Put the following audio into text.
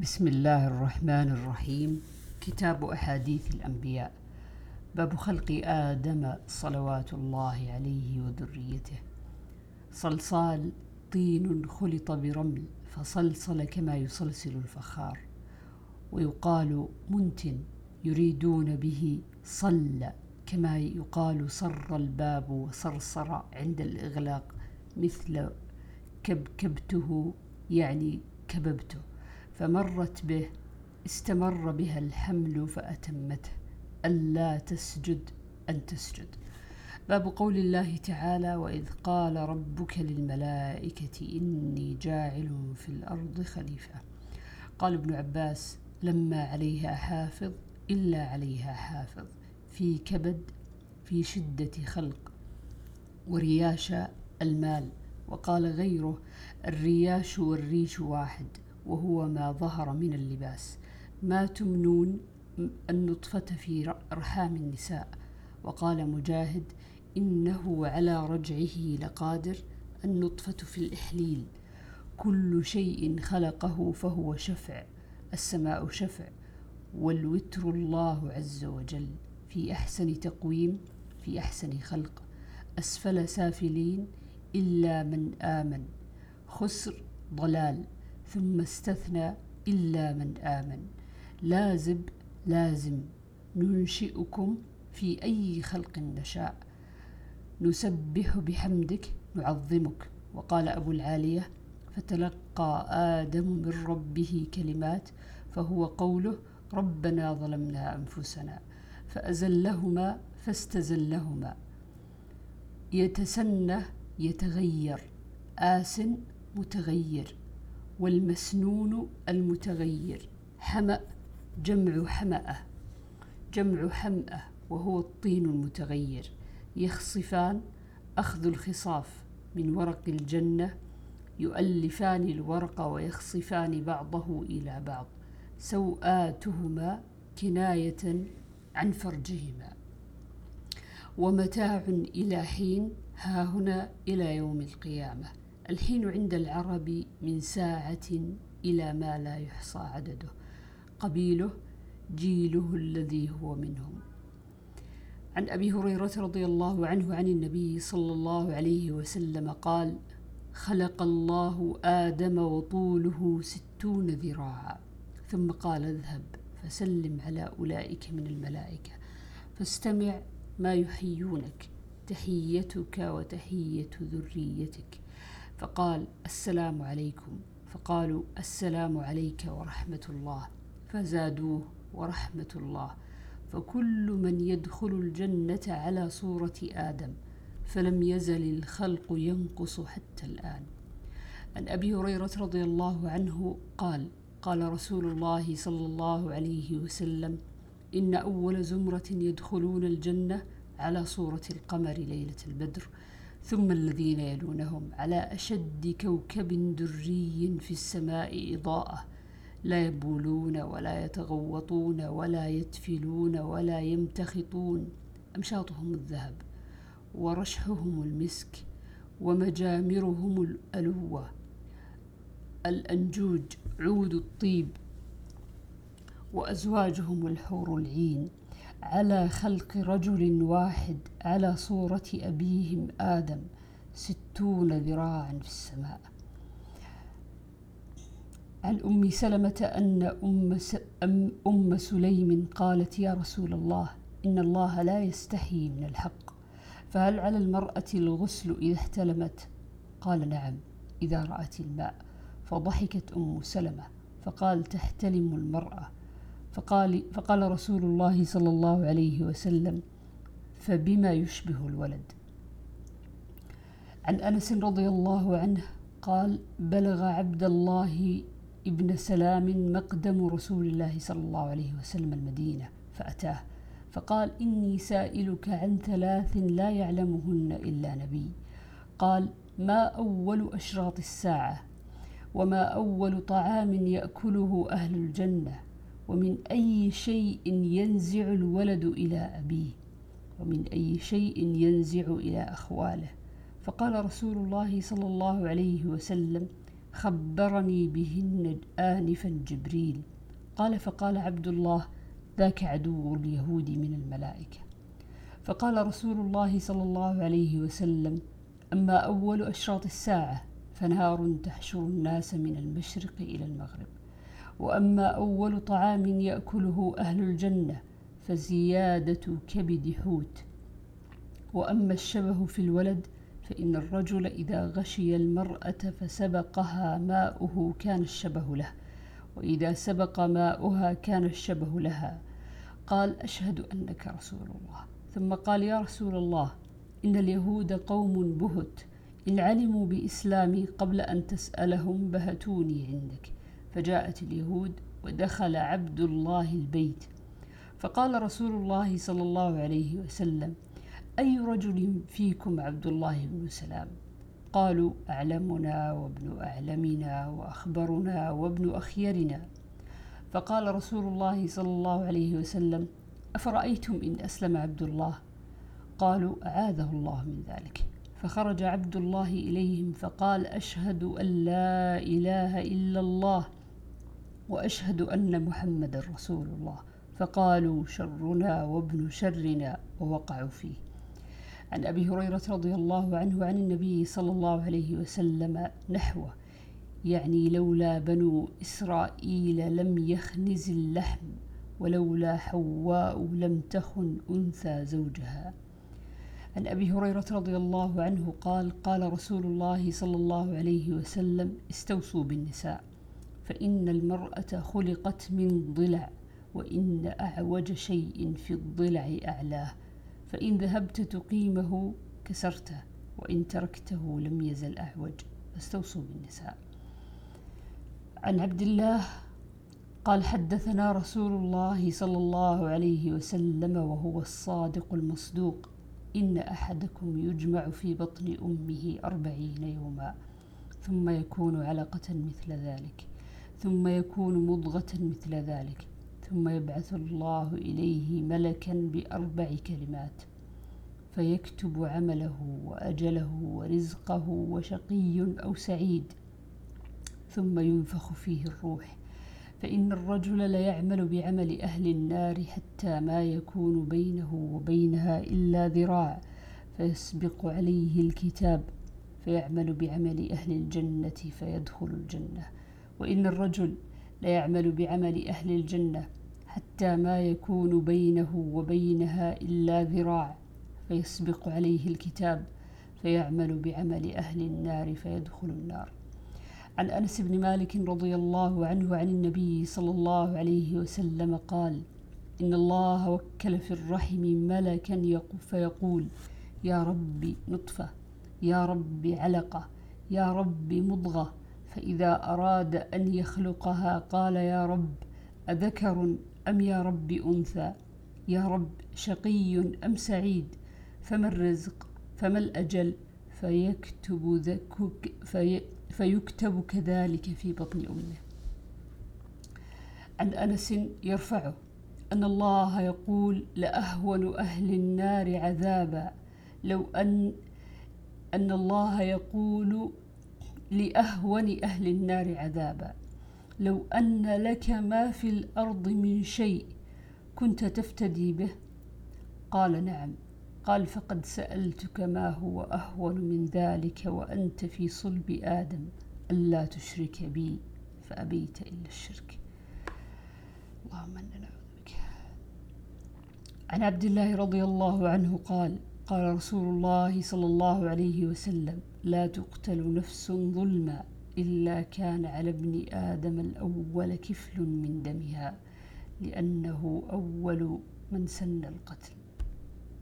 بسم الله الرحمن الرحيم. كتاب أحاديث الأنبياء. باب خلق آدم صلوات الله عليه وذريته. صلصال طين خلط برمل فصلصل كما يصلصل الفخار. ويقال منتن يريدون به صل كما يقال صر الباب وصرصر عند الإغلاق مثل كبكبته يعني كببته. فمرت به استمر بها الحمل فأتمته. ألا تسجد أن تسجد. باب قول الله تعالى وإذ قال ربك للملائكة إني جاعل في الأرض خليفة. قال ابن عباس لما عليها حافظ إلا عليها حافظ. في كبد في شدة خلق. ورياش المال. وقال غيره الرياش والريش واحد. وهو ما ظهر من اللباس. ما تمنون النطفة في رحام النساء؟ وقال مجاهد إنه على رجعه لقادر النطفة في الإحليل. كل شيء خلقه فهو شفع السماء شفع والوتر الله عز وجل. في أحسن تقويم في أحسن خلق. أسفل سافلين إلا من آمن. خسر ضلال. ثم استثنى إلا من آمن. لازب لازم. ننشئكم في أي خلق نشاء. نسبح بحمدك نعظمك. وقال أبو العالية فتلقى آدم من ربه كلمات فهو قوله ربنا ظلمنا أنفسنا فأزلهما فاستزلهما. يتسنى يتغير. آس متغير. والمسنون المتغير. حمأ جمع حمأة. جمع حمأة وهو الطين المتغير. يخصفان أخذ الخصاف من ورق الجنة يؤلفان الورق ويخصفان بعضه إلى بعض. سوآتهما كناية عن فرجهما. ومتاع إلى حين ها هنا إلى يوم القيامة. الحين عند العرب من ساعة إلى ما لا يحصى عدده. قبيله جيله الذي هو منهم. عن أبي هريرة رضي الله عنه عن النبي صلى الله عليه وسلم قال خلق الله آدم وطوله ستون ذراعا. ثم قال اذهب فسلم على أولئك من الملائكة. فاستمع ما يحيونك تحيتك وتحية ذريتك. فقال السلام عليكم. فقالوا السلام عليك ورحمة الله. فزادوه ورحمة الله. فكل من يدخل الجنة على صورة آدم فلم يزل الخلق ينقص حتى الآن. عن أبي هريرة رضي الله عنه قال قال رسول الله صلى الله عليه وسلم إن أول زمرة يدخلون الجنة على صورة القمر ليلة البدر ثم الذين يلونهم على أشد كوكب دري في السماء إضاءة. لا يبولون ولا يتغوطون ولا يتفلون ولا يمتخطون. أمشاطهم الذهب ورشحهم المسك ومجامرهم الألوة. الأنجوج عود الطيب وأزواجهم الحور العين. على خلق رجل واحد على صورة أبيهم آدم ستون ذراعا في السماء. عن أم سلمة أن أم, أم, سليم قالت يا رسول الله إن الله لا يستحي من الحق. فهل على المرأة الغسل إذا احتلمت؟ قال نعم إذا رأت الماء. فضحكت أم سلمة فقال تحتلم المرأة. فقال, فقال رسول الله صلى الله عليه وسلم فبما يشبه الولد؟ عن أنس رضي الله عنه قال بلغ عبد الله ابن سلام مقدم رسول الله صلى الله عليه وسلم المدينة فأتاه فقال إني سائلك عن ثلاث لا يعلمهن إلا نبي. قال ما أول أشراط الساعة؟ وما أول طعام يأكله أهل الجنة؟ ومن أي شيء ينزع الولد إلى أبيه ومن أي شيء ينزع إلى أخواله. فقال رسول الله صلى الله عليه وسلم خبرني بهن آنفا جبريل. قال فقال عبد الله ذاك عدو اليهود من الملائكة. فقال رسول الله صلى الله عليه وسلم أما أول أشراط الساعة فنهار تحشر الناس من المشرق إلى المغرب. وأما أول طعام يأكله أهل الجنة فزيادة كبد حوت. وأما الشبه في الولد فإن الرجل إذا غشي المرأة فسبقها ماؤه كان الشبه له وإذا سبق ماؤها كان الشبه لها. قال أشهد أنك رسول الله. ثم قال يا رسول الله إن اليهود قوم بهت إن علموا بإسلامي قبل أن تسألهم بهتوني عندك. فجاءت اليهود ودخل عبد الله البيت. فقال رسول الله صلى الله عليه وسلم أي رجل فيكم عبد الله بن سلام؟ قالوا أعلمنا وابن أعلمنا وأخبرنا وابن أخيرنا. فقال رسول الله صلى الله عليه وسلم أفرأيتم إن أسلم عبد الله قالوا أعاذه الله من ذلك. فخرج عبد الله إليهم فقال أشهد أن لا إله إلا الله. وأشهد أن محمد رسول الله. فقالوا شرنا وابن شرنا ووقعوا فيه. عن أبي هريرة رضي الله عنه عن النبي صلى الله عليه وسلم نحوه يعني لولا بنو إسرائيل لم يخنز اللحم ولولا حواء لم تخن أنثى زوجها. عن أبي هريرة رضي الله عنه قال قال رسول الله صلى الله عليه وسلم استوصوا بالنساء. فإن المرأة خلقت من ضلع وإن أعوج شيء في الضلع أعلاه. فإن ذهبت تقيمه كسرته وإن تركته لم يزل أعوج. فاستوصوا بالنساء. عن عبد الله قال حدثنا رسول الله صلى الله عليه وسلم وهو الصادق المصدوق. إن أحدكم يجمع في بطن أمه أربعين يوما ثم يكون علقة مثل ذلك. ثم يكون مضغة مثل ذلك ثم يبعث الله إليه ملكا بأربع كلمات فيكتب عمله وأجله ورزقه وشقي أو سعيد ثم ينفخ فيه الروح. فإن الرجل ليعمل بعمل أهل النار حتى ما يكون بينه وبينها إلا ذراع فيسبق عليه الكتاب فيعمل بعمل أهل الجنة فيدخل الجنة. وإن الرجل ليعمل بعمل أهل الجنة حتى ما يكون بينه وبينها إلا ذراع فيسبق عليه الكتاب فيعمل بعمل أهل النار فيدخل النار. عن أنس بن مالك رضي الله عنه عن النبي صلى الله عليه وسلم قال إن الله وكل في الرحم ملكا فيقول يا رب نطفة يا رب علقة يا رب مضغة فإذا أراد أن يخلقها قال يا رب أذكر أم يا رب أنثى؟ يا رب شقي أم سعيد؟ فما الرزق؟ فما الأجل؟ فيكتب ذكك في فيكتب كذلك في بطن أمه. عن أنس يرفعه أن الله يقول لأهون أهل النار عذابا. لو أن أن الله يقول لأهون أهل النار عذابا. لو أن لك ما في الأرض من شيء كنت تفتدي به. قال نعم. قال فقد سألتك ما هو أهون من ذلك وأنت في صلب آدم. ألا تشرك بي فأبيت إلا الشرك. اللهم إنا نعوذ بك. عن عبد الله رضي الله عنه قال قال رسول الله صلى الله عليه وسلم لا تقتل نفس ظلما إلا كان على ابن آدم الأول كفل من دمها لأنه أول من سن القتل.